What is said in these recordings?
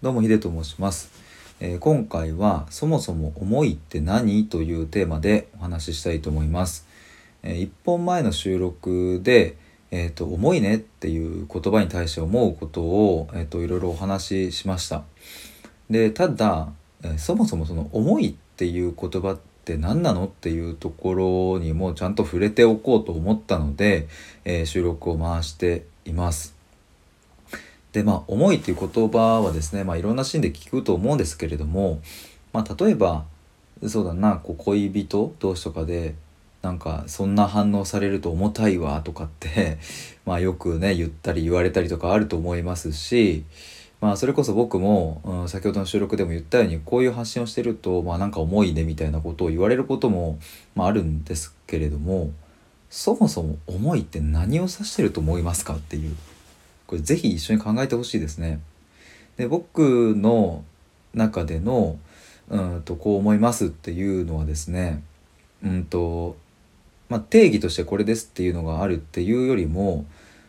どうもヒデと申します、えー今回はそもそも思いって何というテーマでお話ししたいと思います、え1本前の収録でえー、と重いねっていう言葉に対して思うことを、えー、といろいろお話ししました。でただ、えーそもそもその重いっていう言葉って何なのっていうところにもちゃんと触れておこうと思ったので、えー収録を回しています。でまあ重いっていう言葉はですね、まあ、いろんなシーンで聞くと思うんですけれども、まあ、例えばそうだなこう恋人同士とかでなんかそんな反応されると重たいわとかって まあよくね言ったり言われたりとかあると思いますしまあそれこそ僕も、うん、先ほどの収録でも言ったようにこういう発信をしてるとまあなんか重いねみたいなことを言われることも、まあ、あるんですけれどもそもそも重いって何を指してると思いますかっていう。これぜひ一緒に考えてほしいですね。で僕の中でのうんとこう思いますっていうのはですねうんとまあ、定義としてこれですっていうのがあるっていうよりも、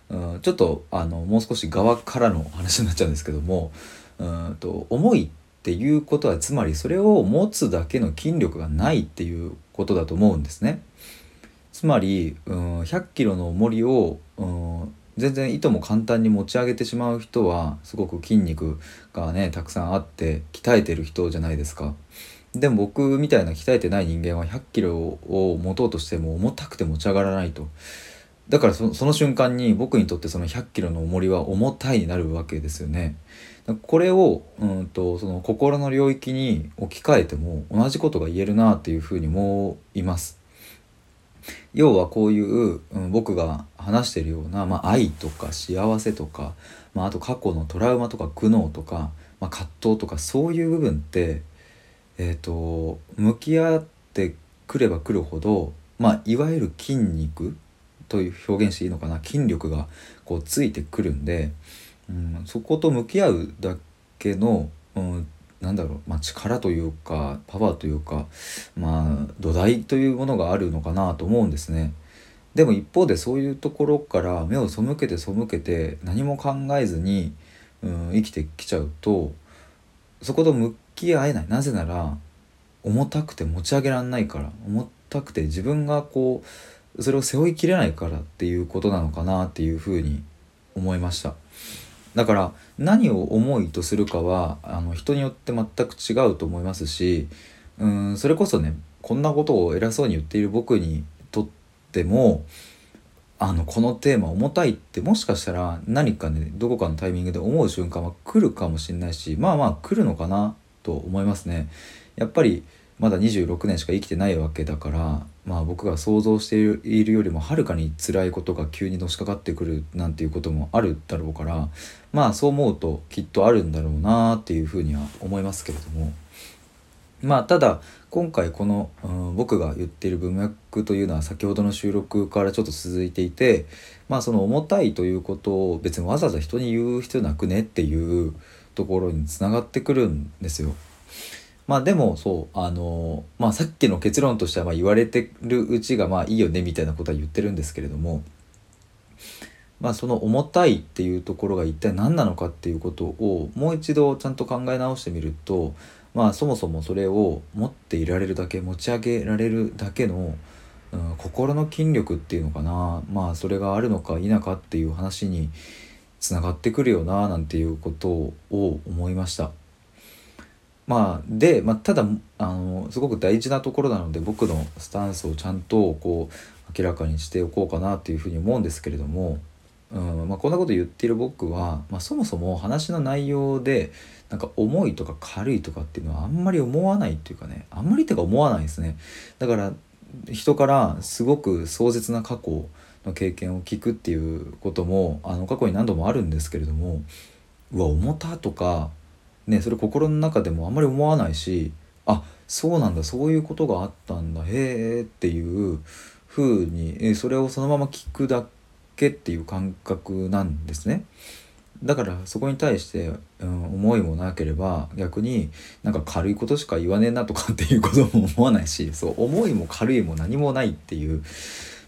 うん、ちょっとあのもう少し側からの話になっちゃうんですけどもうんと重いっていうことはつまりそれを持つだけの筋力がないっていうことだと思うんですね。つまり、うん、100キロの重りを、うん、全然いとも簡単に持ち上げてしまう人はすごく筋肉がねたくさんあって鍛えてる人じゃないですか。でも僕みたいな鍛えてない人間は100キロを持とうとしても重たくて持ち上がらないと。だからそその瞬間に僕にとってその100キロの重りは重たいになるわけですよね。これをうんとその心の領域に置き換えても同じことが言えるなっていうふうに思います。要はこういう、うん、僕が話してるような、まあ、愛とか幸せとか、まあ、あと過去のトラウマとか苦悩とか、まあ、葛藤とかそういう部分ってえー、と向き合ってくればくるほど、まあ、いわゆる筋肉という表現していいのかな筋力がこうついてくるんで、うん、そこと向き合うだけの、うん、なんだろう、まあ、力というかパワーというか、まあ、土台というものがあるのかなと思うんですね。でも一方でそういうところから目を背けて背けて何も考えずに、うん、生きてきちゃうとそこと向き合えない。なぜなら重たくて持ち上げられないから。重たくて自分がこうそれを背負いきれないからっていうことなのかなっていうふうに思いました。だから何を重いとするかはあの人によって全く違うと思いますしうんそれこそねこんなことを偉そうに言っている僕にってもあのこのテーマ重たいってもしかしたら何かねどこかのタイミングで思う瞬間は来るかもしれないしまあまあ来るのかなと思いますね。やっぱりまだ26年しか生きてないわけだからまあ僕が想像しているよりもはるかに辛いことが急にのしかかってくるなんていうこともあるだろうからまあそう思うときっとあるんだろうなっていうふうには思いますけれども。まあただ今回この、うん、僕が言っている文脈というのは先ほどの収録からちょっと続いていてまあその重たいということを別にわざわざ人に言う必要なくねっていうところにつながってくるんですよ。まあでもそうあのまあさっきの結論としてはまあ言われてるうちがまあいいよねみたいなことは言ってるんですけれどもまあその重たいっていうところが一体何なのかっていうことをもう一度ちゃんと考え直してみるとまあそもそもそれを持っていられるだけ持ち上げられるだけの、うん、心の筋力っていうのかなまあそれがあるのか否かっていう話につながってくるよななんていうことを思いました。まあで、まあ、ただあのすごく大事なところなので僕のスタンスをちゃんとこう明らかにしておこうかなっていうふうに思うんですけれども、うんまあ、こんなこと言ってる僕は、まあ、そもそも話の内容でなんか重いとか軽いとかっていうのはあんまり思わないっていうかねあんまりってか思わないですね。だから人からすごく壮絶な過去の経験を聞くっていうこともあの過去に何度もあるんですけれどもうわ重たとかねそれ心の中でもあんまり思わないしあそうなんだそういうことがあったんだへえっていう風にえそれをそのまま聞くだけけっていう感覚なんですね。だからそこに対して、うん、思いもなければ逆になんか軽いことしか言わねえなとかっていうことも思わないしそう思いも軽いも何もないっていう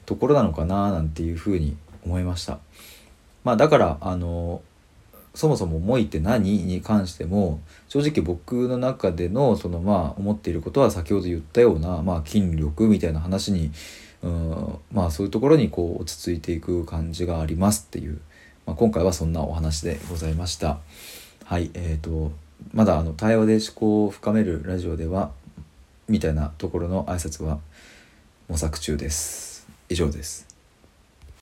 ところなのかななんていうふうに思いました。まあだからあのそもそも思いって何に関しても正直僕の中でのそのまあ思っていることは先ほど言ったような、まあ、筋力みたいな話にうんまあそういうところにこう落ち着いていく感じがありますっていう、まあ、今回はそんなお話でございました。はいえーと、まだあの対話で思考を深めるラジオではみたいなところの挨拶は模索中です。以上です。